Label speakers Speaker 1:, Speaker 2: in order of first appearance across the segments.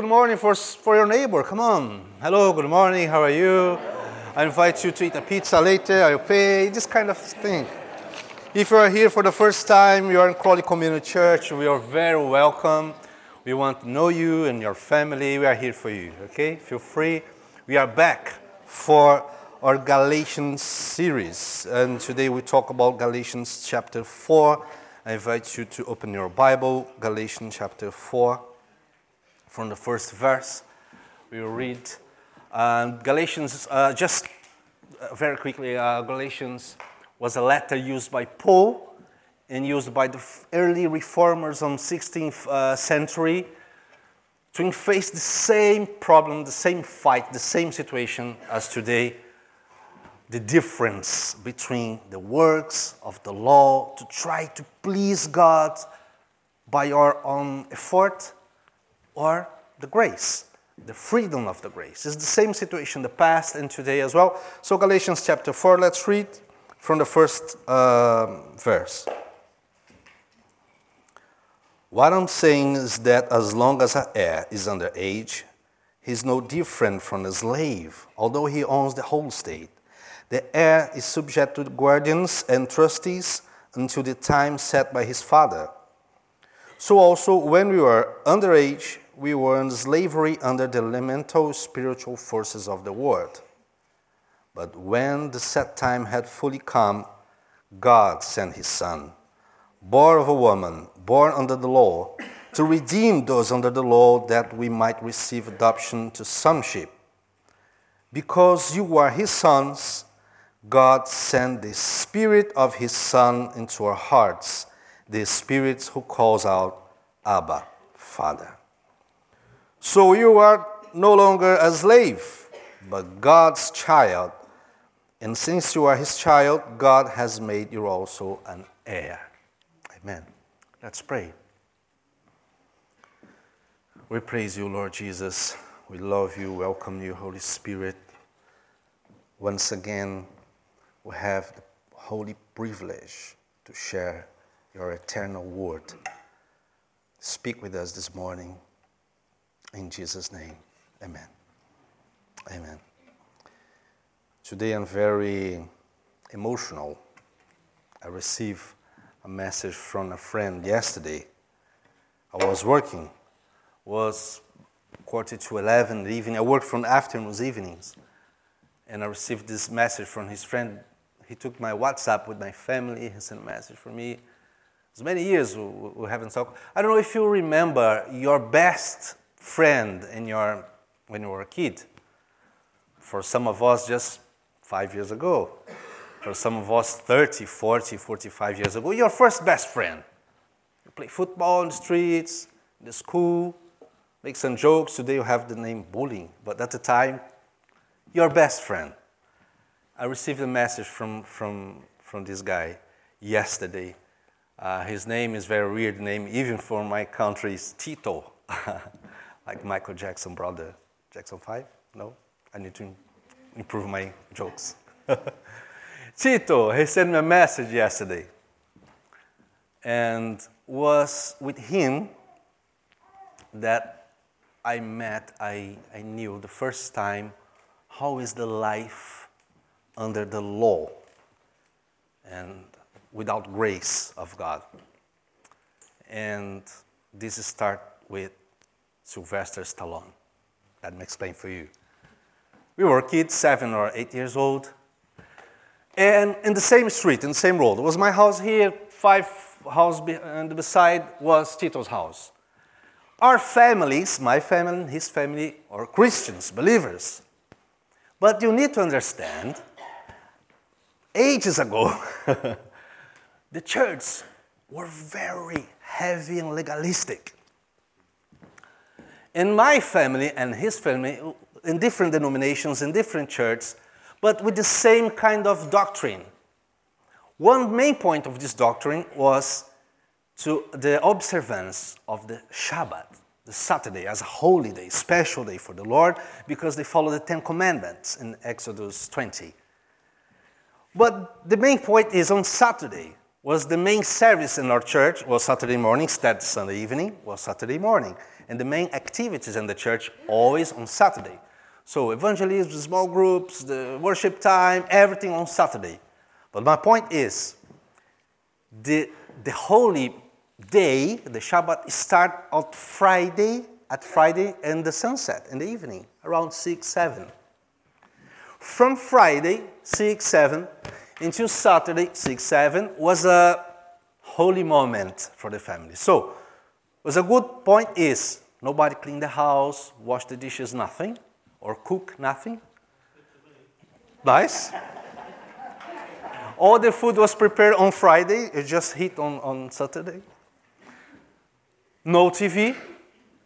Speaker 1: good morning for, for your neighbor. Come on. Hello, good morning. How are you? I invite you to eat a pizza later. I'll pay. This kind of thing. If you are here for the first time, you are in Crawley Community Church. We are very welcome. We want to know you and your family. We are here for you. Okay? Feel free. We are back for our Galatians series. And today we talk about Galatians chapter 4. I invite you to open your Bible, Galatians chapter 4 from the first verse. We will read um, Galatians, uh, just uh, very quickly, uh, Galatians was a letter used by Paul and used by the early reformers on 16th uh, century to face the same problem, the same fight, the same situation as today. The difference between the works of the law to try to please God by our own effort or the grace, the freedom of the grace. It's the same situation the past and today as well. So, Galatians chapter 4, let's read from the first uh, verse. What I'm saying is that as long as an heir is under age, he's no different from a slave, although he owns the whole state. The heir is subject to guardians and trustees until the time set by his father. So also, when we were underage, we were in slavery under the elemental spiritual forces of the world. But when the set time had fully come, God sent his Son, born of a woman, born under the law, to redeem those under the law that we might receive adoption to sonship. Because you are his sons, God sent the Spirit of his Son into our hearts, the Spirit who calls out, Abba, Father. So you are no longer a slave, but God's child. And since you are his child, God has made you also an heir. Amen. Let's pray. We praise you, Lord Jesus. We love you, welcome you, Holy Spirit. Once again, we have the holy privilege to share your eternal word. Speak with us this morning. In Jesus' name, amen. Amen. Today I'm very emotional. I received a message from a friend yesterday. I was working, was quarter to 11 in the evening. I worked from afternoons, evenings. And I received this message from his friend. He took my WhatsApp with my family. He sent a message for me. It's many years we haven't talked. I don't know if you remember your best friend in your, when you were a kid. For some of us, just five years ago. For some of us, 30, 40, 45 years ago. Your first best friend. You play football in the streets, in the school, make some jokes. Today you have the name bullying, but at the time, your best friend. I received a message from, from, from this guy yesterday. Uh, his name is very weird name, even for my country, Tito. like Michael Jackson brother. Jackson 5? No? I need to improve my jokes. Tito, he sent me a message yesterday. And was with him that I met, I, I knew the first time how is the life under the law and without grace of God. And this start with Sylvester Stallone. Let me explain for you. We were kids, seven or eight years old, and in the same street, in the same road. Was my house here, five houses and beside was Tito's house. Our families, my family and his family, are Christians, believers. But you need to understand, ages ago, the church were very heavy and legalistic in my family and his family, in different denominations, in different churches, but with the same kind of doctrine. One main point of this doctrine was to the observance of the Shabbat, the Saturday, as a holy day, special day for the Lord, because they follow the Ten Commandments in Exodus 20. But the main point is on Saturday, was the main service in our church was Saturday morning, instead Sunday evening was Saturday morning. And the main activities in the church always on Saturday. So evangelism, small groups, the worship time, everything on Saturday. But my point is, the, the holy day, the Shabbat, start on Friday, at Friday and the sunset in the evening, around 6, 7. From Friday, 6, 7, until Saturday, 6, 7, was a holy moment for the family. So, was a good point is, nobody cleaned the house, washed the dishes, nothing, or cook, nothing. Nice. All the food was prepared on Friday, it just hit on, on Saturday. No TV,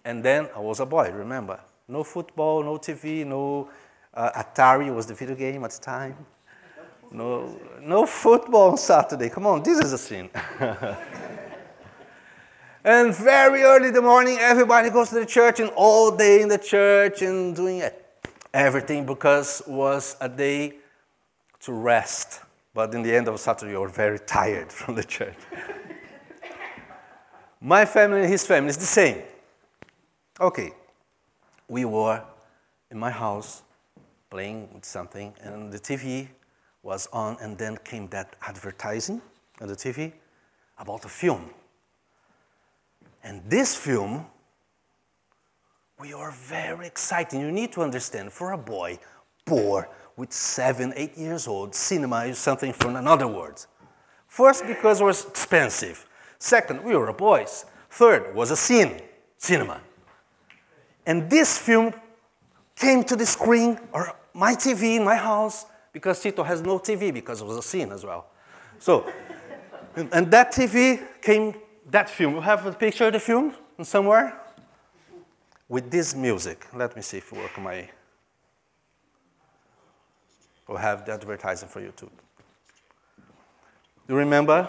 Speaker 1: and then I was a boy, remember? No football, no TV, no uh, Atari was the video game at the time. No, no football on Saturday. Come on, this is a sin. and very early in the morning, everybody goes to the church and all day in the church and doing everything because was a day to rest. But in the end of Saturday, you were very tired from the church. My family and his family is the same. Okay, we were in my house playing with something, and the TV was on, and then came that advertising on the TV about a film. And this film, we are very excited. You need to understand, for a boy born with seven, eight years old, cinema is something from another world. First, because it was expensive. Second, we were boys. Third, was a scene, cinema. And this film came to the screen, or my TV in my house, because Tito has no TV because was a scene as well. So, and that TV came, that film, you have a picture of the film somewhere? With this music. Let me see if it works my. We'll have the advertising for you too. You remember?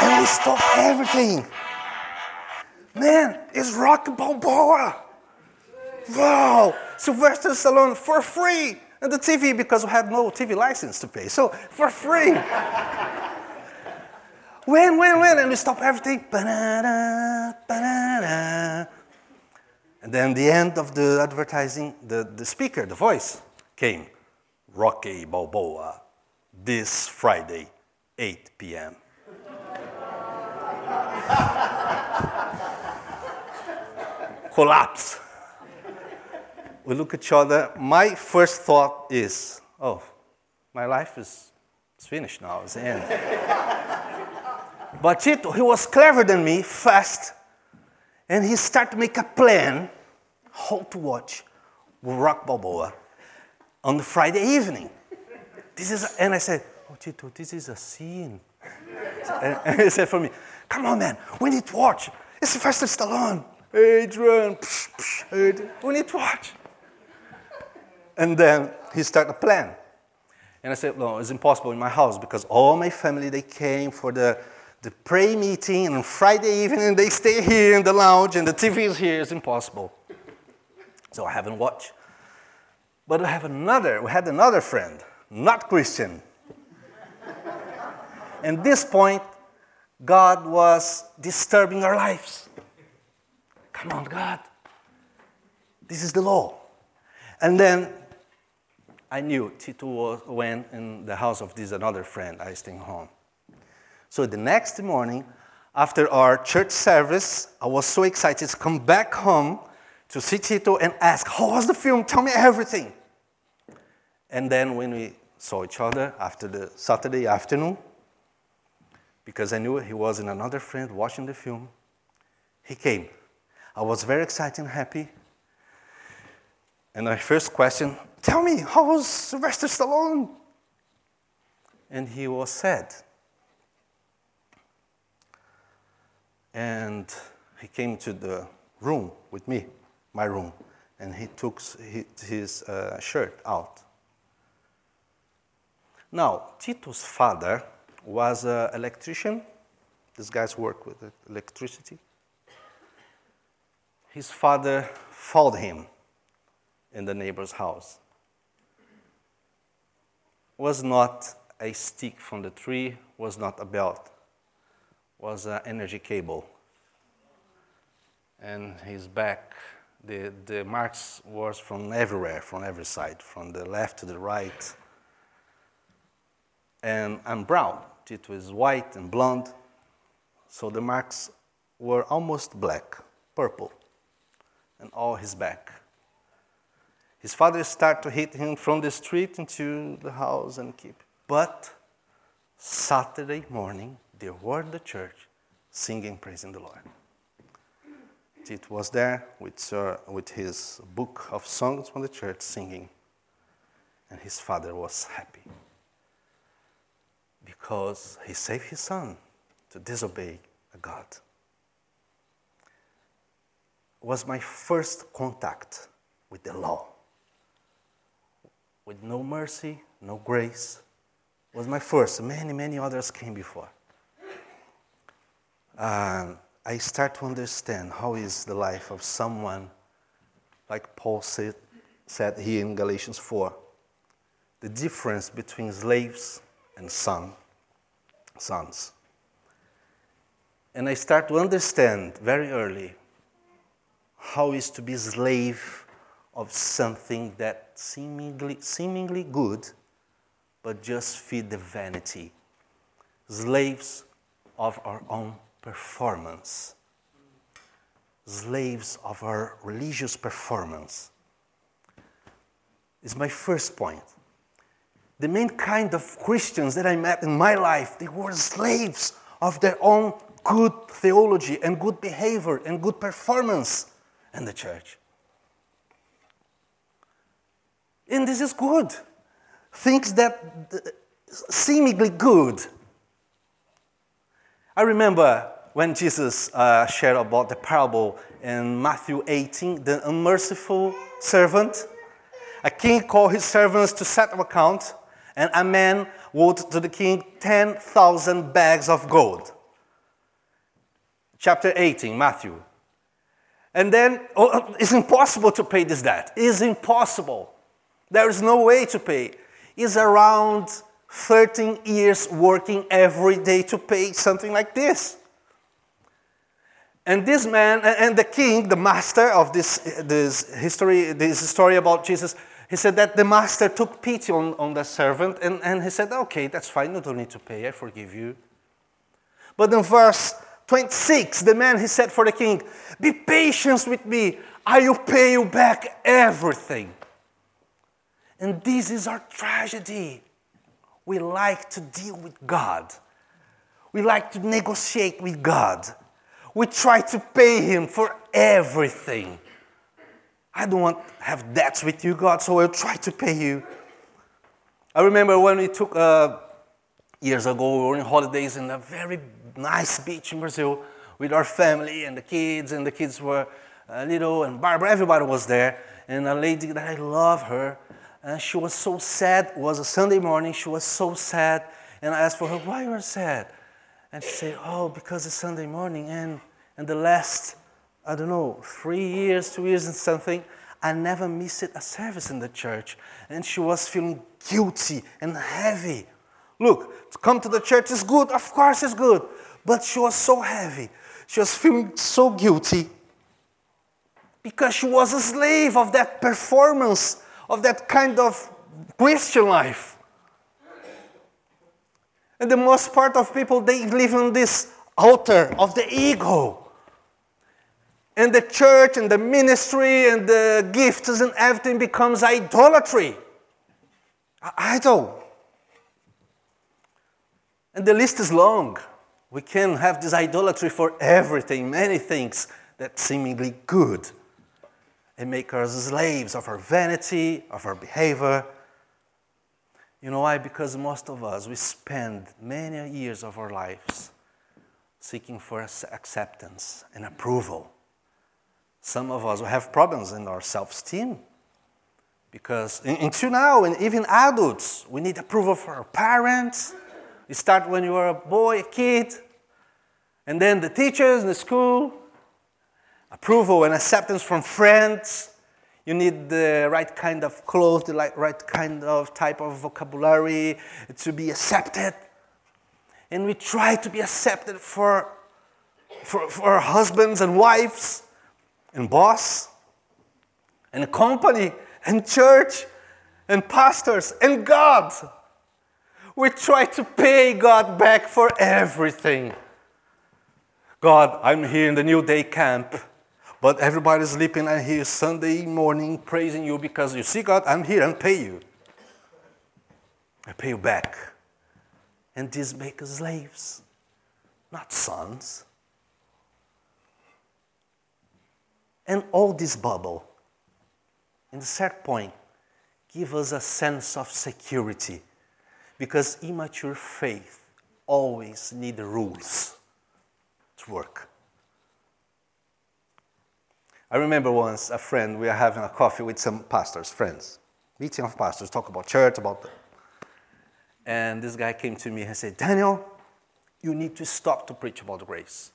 Speaker 1: And we stopped everything. Man, it's Rock Balboa. Wow, Sylvester Stallone for free. And the TV, because we had no TV license to pay. So, for free. when, when, when? And we stop everything. Ba-da-da, ba-da-da. And then the end of the advertising, the, the speaker, the voice came. Rocky Balboa, this Friday, 8 p.m. collapse. We look at each other. My first thought is, oh, my life is finished now, it's the end. but Tito, he was clever than me, fast, and he started to make a plan how to watch Rock Balboa on the Friday evening. This is, and I said, oh, Tito, this is a scene. and, he said for me, come on, man, we need to watch. It's the Sylvester Stallone. Adrian, psh, psh, Adrian, we need to watch. And then he started a plan. And I said, no, it's impossible in my house because all my family, they came for the, the pray meeting and on Friday evening they stay here in the lounge and the TV is here. It's impossible. So I haven't watched. But I have another, we had another friend, not Christian. and this point, God was disturbing our lives. Come on, God. This is the law. And then I knew Tito went in the house of this another friend. I stayed home. So the next morning, after our church service, I was so excited to come back home to see Tito and ask, How was the film? Tell me everything. And then when we saw each other after the Saturday afternoon, because I knew he was in another friend watching the film, he came I was very excited and happy. And my first question, tell me, how was Sylvester Stallone? And he was sad. And he came to the room with me, my room, and he took his uh, shirt out. Now, Tito's father was an electrician. These guys work with electricity his father followed him in the neighbor's house was not a stick from the tree, was not a belt, was an energy cable. And his back, the, the marks was from everywhere, from every side, from the left to the right. And I'm brown. It was white and blonde. So the marks were almost black, purple, and all his back. His father started to hit him from the street into the house and keep. But Saturday morning, they were in the church singing, praising the Lord. Tito was there with, with his book of songs from the church singing, and his father was happy because he saved his son to disobey a God. Was my first contact with the law with no mercy, no grace, was my first. Many, many others came before. And I start to understand how is the life of someone, like Paul said, said here in Galatians 4, the difference between slaves and son, sons. And I start to understand very early how is to be slave of something that seemingly, seemingly good, but just feed the vanity. Slaves of our own performance. Slaves of our religious performance. Is my first point. The main kind of Christians that I met in my life, they were slaves of their own good theology and good behavior and good performance in the church. And this is good. Things that uh, seemingly good. I remember when Jesus uh, shared about the parable in Matthew 18, the unmerciful servant. A king called his servants to settle account, and a man owed to the king 10,000 bags of gold. Chapter 18, Matthew. And then oh, oh, it's impossible to pay this debt. It's impossible. There is no way to pay. It's around 13 years working every day to pay something like this. And this man, and the king, the master of this, this history, this story about Jesus, he said that the master took pity on, on the servant and, and he said, Okay, that's fine, you don't need to pay, I forgive you. But in verse 26, the man he said for the king, Be patient with me, I will pay you back everything. And this is our tragedy. We like to deal with God. We like to negotiate with God. We try to pay Him for everything. I don't want to have debts with you, God, so I'll try to pay you. I remember when we took, uh, years ago, we were on holidays in a very nice beach in Brazil with our family and the kids, and the kids were uh, little, and Barbara, everybody was there. And a lady that I love her, and she was so sad. It was a Sunday morning. She was so sad. And I asked for her, why you sad? And she said, oh, because it's Sunday morning. And, and the last, I don't know, three years, two years and something, I never missed a service in the church. And she was feeling guilty and heavy. Look, to come to the church is good. Of course it's good. But she was so heavy. She was feeling so guilty because she was a slave of that performance of that kind of Christian life. And the most part of people, they live on this altar of the ego. And the church and the ministry and the gifts and everything becomes idolatry. Idol. And the list is long. We can have this idolatry for everything, many things that seemingly good and make us slaves of our vanity, of our behavior. You know why? Because most of us, we spend many years of our lives seeking for acceptance and approval. Some of us have problems in our self esteem because until now, and even adults, we need approval from our parents. You start when you are a boy, a kid, and then the teachers in the school, approval and acceptance from friends. You need the right kind of clothes, the right kind of type of vocabulary to be accepted. And we try to be accepted for, for, for husbands and wives and boss and company and church and pastors and God. We try to pay God back for everything. God, I'm here in the New Day camp, but everybody's sleeping. I'm here Sunday morning praising you because you see, God, I'm here and pay you. I pay you back. And this makes us slaves, not sons. And all this bubble, in a certain point, give us a sense of security because immature faith always need rules to work. I remember once a friend, we were having a coffee with some pastors, friends, meeting of pastors, talk about church, about the... And this guy came to me and said, Daniel, you need to stop to preach about grace.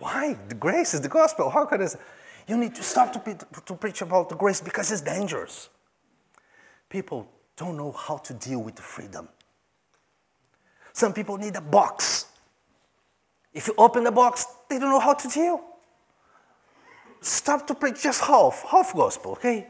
Speaker 1: Why? The grace is the gospel. How can I say? You need to stop to, to preach about the grace because it's dangerous. People don't know how to deal with freedom. Some people need a box. If you open the box, they don't know how to deal. Stop to preach just half, half gospel, okay?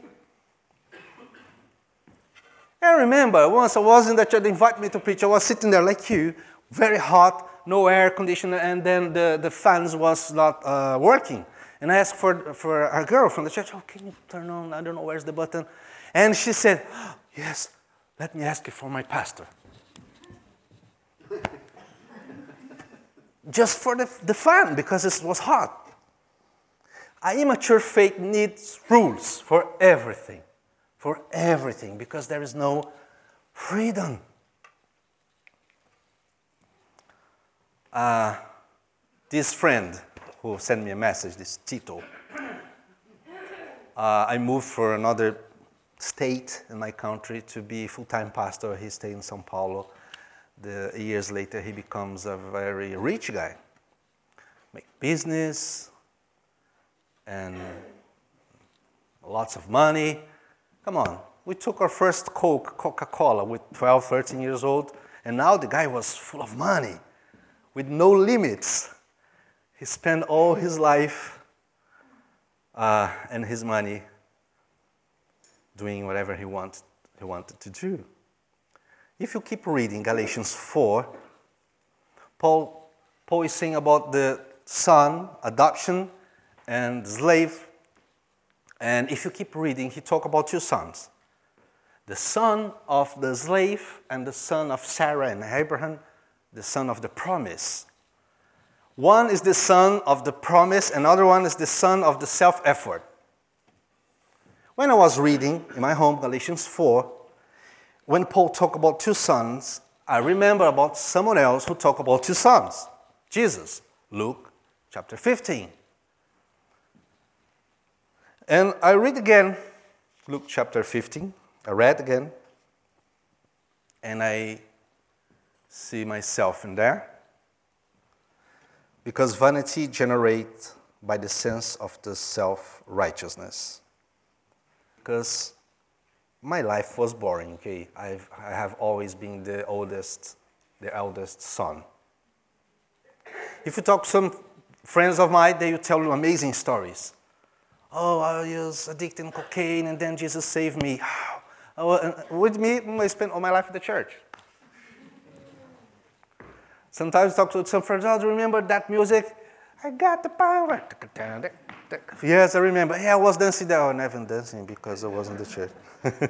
Speaker 1: I remember once I was in the church, they invited me to preach. I was sitting there like you, very hot, no air conditioner, and then the, the fans was not uh, working. And I asked for, for a girl from the church, oh, can you turn on? I don't know where's the button. And she said, yes, let me ask you for my pastor. Just for the, the fun, because it was hot. A immature faith needs rules for everything, for everything, because there is no freedom. Uh, this friend who sent me a message, this Tito, uh, I moved for another state in my country to be full-time pastor. He stayed in São Paulo. The years later, he becomes a very rich guy. Make business and lots of money. Come on, we took our first Coke, Coca-Cola, with 12, 13 years old, and now the guy was full of money, with no limits. He spent all his life uh, and his money doing whatever he, want, he wanted to do. If you keep reading Galatians 4, Paul, Paul is saying about the son, adoption, and slave. And if you keep reading, he talk about two sons. The son of the slave and the son of Sarah and Abraham, the son of the promise. One is the son of the promise, another one is the son of the self effort. When I was reading in my home, Galatians 4, when Paul talked about two sons, I remember about someone else who talked about two sons Jesus, Luke chapter 15. And I read again Luke chapter 15. I read again, and I see myself in there. Because vanity generates by the sense of the self righteousness because my life was boring. Okay, I've, I have always been the oldest, the eldest son. If you talk to some friends of mine, they will tell you amazing stories. Oh, I was addicted to cocaine, and then Jesus saved me. Oh, with me, I spent all my life in the church. Sometimes talk to some friends. Oh, do you remember that music? I got the power. Yes, I remember. Yeah, I was dancing there. I never dancing because I was in the church.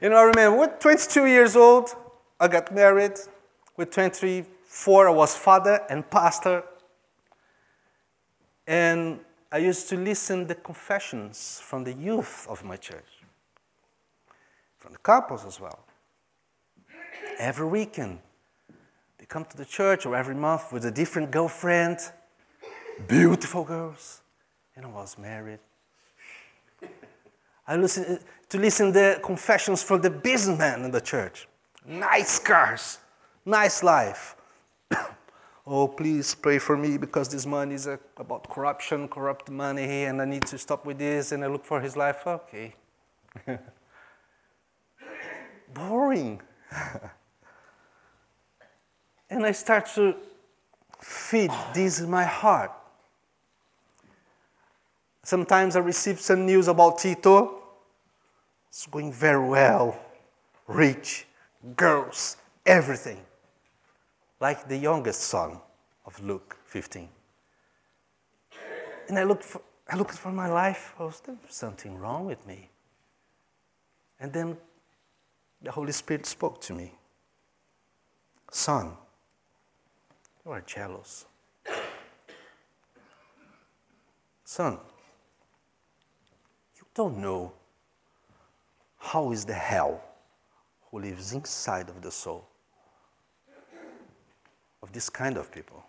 Speaker 1: you know, I remember with 22 years old, I got married. With 24, I was father and pastor. And I used to listen the confessions from the youth of my church, from the couples as well. Every weekend, they come to the church or every month with a different girlfriend beautiful girls, and I was married. I listened to listen the confessions from the businessmen in the church. Nice cars, nice life, Oh, please pray for me because this money is uh, about corruption, corrupt money, and I need to stop with this, and I look for his life. Okay. Boring. and I start to feed this in my heart. Sometimes I receive some news about Tito. It's going very well, rich, girls, everything. Like the youngest son of Luke 15. And I looked for, I looked for my life. Was there something wrong with me? And then the Holy Spirit spoke to me. Son, you are jealous. Son, don't know how is the hell who lives inside of the soul of this kind of people.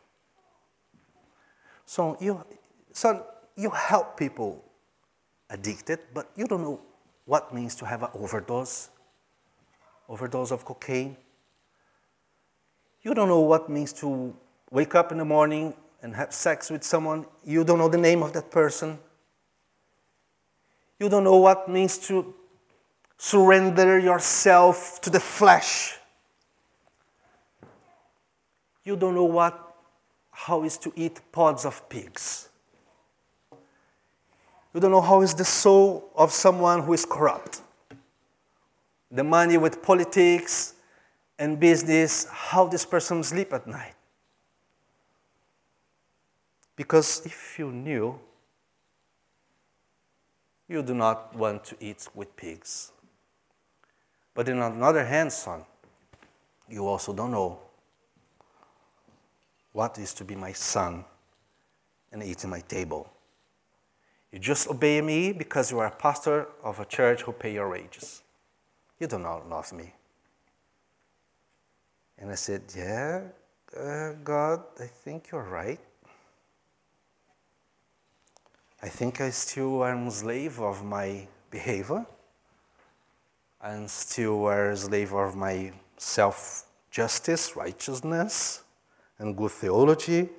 Speaker 1: So you, son, you help people addicted, but you don't know what means to have an overdose, overdose of cocaine. You don't know what means to wake up in the morning and have sex with someone. You don't know the name of that person. You don't know what means to surrender yourself to the flesh. You don't know what, how is to eat pods of pigs. You don't know how is the soul of someone who is corrupt. The money with politics and business, how this person sleep at night. Because if you knew, you do not want to eat with pigs. But in another hand, son, you also don't know what is to be my son and eat in my table. You just obey me because you are a pastor of a church who pay your wages. You do not love me. And I said, Yeah, uh, God, I think you're right. I think I still am slave of my behavior. I'm still a slave of my self justice, righteousness, and good theology.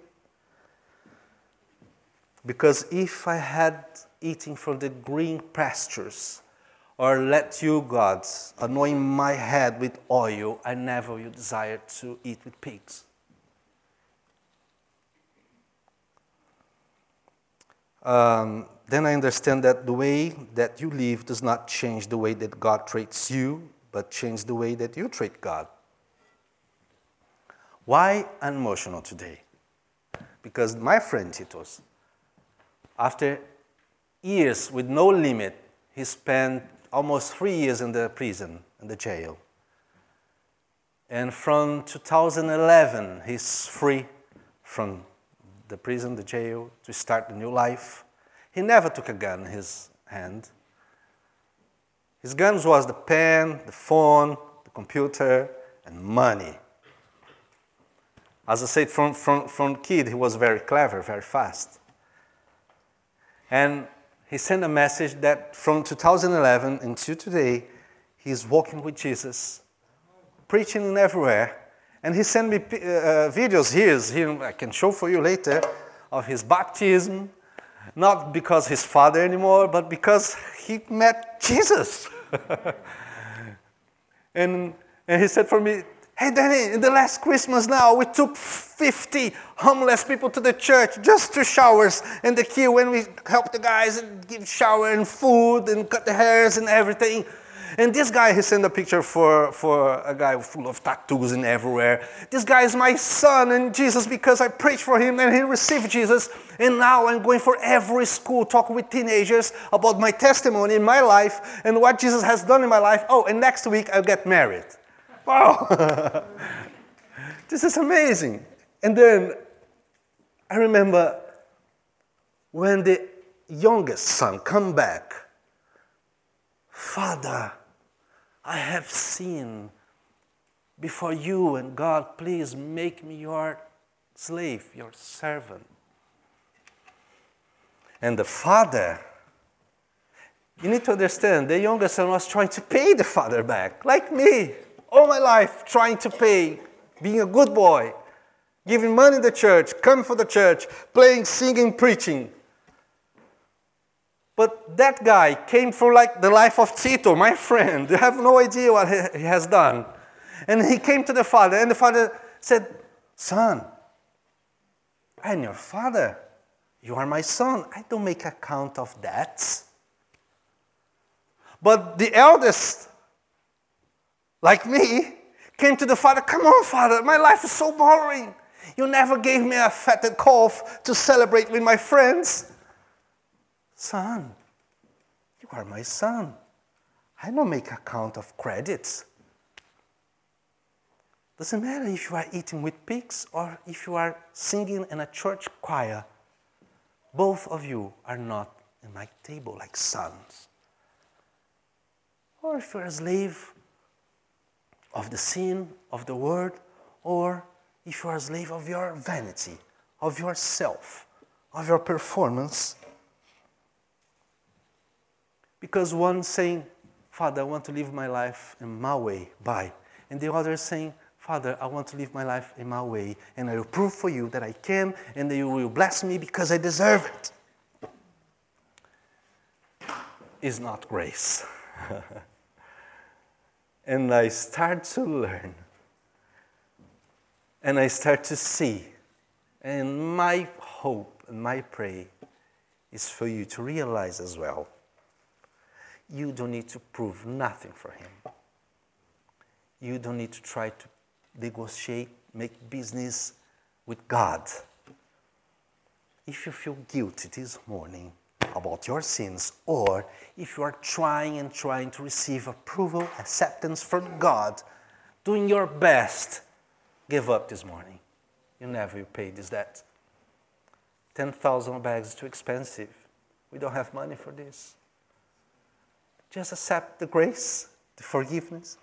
Speaker 1: Because if I had eaten from the green pastures, or let you, God, anoint my head with oil, I never will desire to eat with pigs. Um, then I understand that the way that you live does not change the way that God treats you, but change the way that you treat God. Why emotional today? Because my friend Titus, after years with no limit, he spent almost three years in the prison, in the jail. And from 2011, he's free from the prison, the jail, to start a new life. He never took a gun in his hand. His guns was the pen, the phone, the computer, and money. As I said, from, from, from kid, he was very clever, very fast. And he sent a message that from 2011 until today, he's walking with Jesus, preaching everywhere. And he sent me uh, uh videos here, here, I can show for you later, of his baptism, not because his father anymore, but because he met Jesus. and, and he said for me, Hey, Danny, in the last Christmas now, we took 50 homeless people to the church just to showers and the queue when we helped the guys and give shower and food and cut the hairs and everything. And this guy, he sent a picture for, for a guy full of tattoos and everywhere. This guy is my son and Jesus because I preached for him and he received Jesus. And now I'm going for every school, talking with teenagers about my testimony in my life and what Jesus has done in my life. Oh, and next week I'll get married. Wow! this is amazing. And then I remember when the youngest son come back, Father, I have sinned before you and God, please make me your slave, your servant. And the father, you need to understand, the younger son was trying to pay the father back, like me all my life trying to pay, being a good boy. giving money to the church, coming for the church, playing, singing, preaching. But that guy came from like the life of Tito, my friend. You have no idea what he has done. And he came to the father, and the father said, Son, I'm your father. You are my son. I don't make account of debts. But the eldest, like me, came to the father, Come on, father, my life is so boring. You never gave me a fatted calf to celebrate with my friends. Son, you are my son. I don't make account of credits. Doesn't matter if you are eating with pigs or if you are singing in a church choir. Both of you are not in my table like sons. Or if you're a slave of the sin, of the word, or if you are a slave of your vanity, of yourself, of your performance. Because one saying, Father, I want to live my life in my way, by. And the other saying, Father, I want to live my life in my way, and I will prove for you that I can, and that you will bless me because I deserve it. Is not grace. and I start to learn, and I start to see, and my hope and my prayer is for you to realize as well you don't need to prove nothing for him. You don't need to try to negotiate, make business with God. If you feel guilty this morning about your sins, or if you are trying and trying to receive approval, acceptance from God, doing your best, give up this morning. You never pay this debt. 10,000 bags is too expensive. We don't have money for this. Just accept the grace, the forgiveness,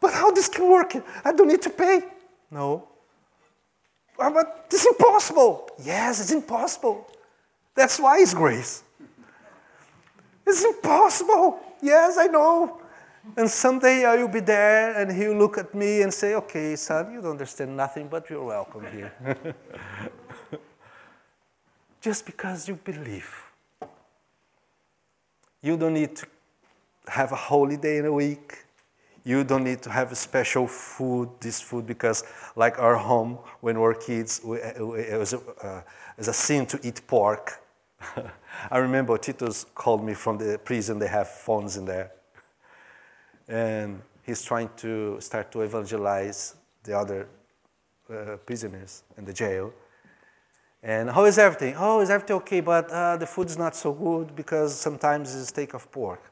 Speaker 1: but how this can work? I don't need to pay. No. Ah, but it's impossible. Yes, it's impossible. That's why it's grace. It's impossible. Yes, I know. And someday I will be there and he'll look at me and say, Okay, son, you don't understand nothing, but you're welcome here. Just because you believe. You don't need to have a holiday in a week. You don't need to have special food, this food, because like our home, when we were kids, we, it, was a, uh, it was a sin to eat pork. I remember Titus called me from the prison, they have phones in there. And he's trying to start to evangelize the other uh, prisoners in the jail. And how is everything? Oh, is everything okay? But uh, the food is not so good because sometimes it's a steak of pork.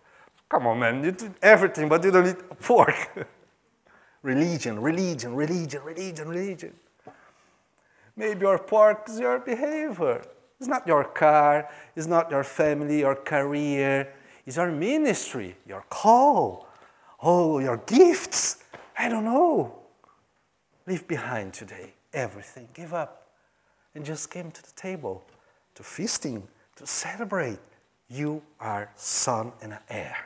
Speaker 1: Come on, man, you do everything, but you don't eat pork. religion, religion, religion, religion, religion. Maybe your pork is your behavior. It's not your car, it's not your family, your career, it's your ministry, your call, oh, your gifts. I don't know. Leave behind today everything, give up, and just came to the table to feasting, to celebrate. You are son and heir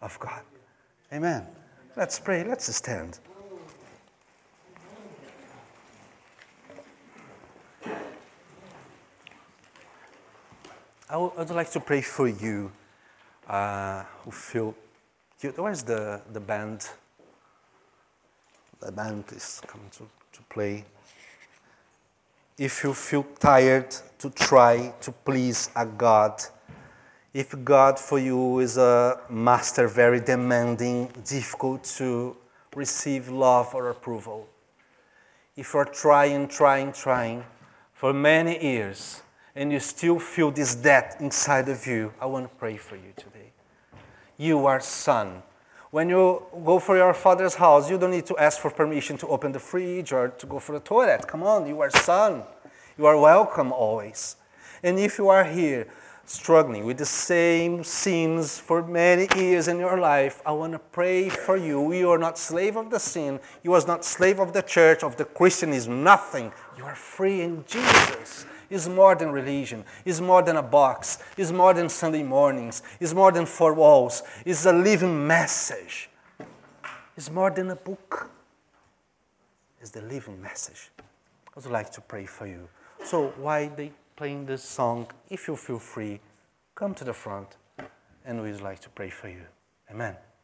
Speaker 1: of God. Amen. Let's pray. Let's stand. I would like to pray for you uh, who feel. Where's the, the band? The band is coming to, to play. If you feel tired to try to please a God, if God for you is a master, very demanding, difficult to receive love or approval, if you're trying, trying, trying for many years and you still feel this debt inside of you, I want to pray for you today. You are son. When you go for your father's house, you don't need to ask for permission to open the fridge or to go for the toilet. Come on, you are son. You are welcome always. And if you are here struggling with the same sins for many years in your life, I want to pray for you. You are not slave of the sin. You are not slave of the church, of the Christianism, nothing. You are free in Jesus. It's more than religion. It's more than a box. It's more than Sunday mornings. It's more than four walls. It's a living message. It's more than a book. It's the living message I would like to pray for you. So why they playing this song, if you feel free, come to the front and we'd like to pray for you. Amen.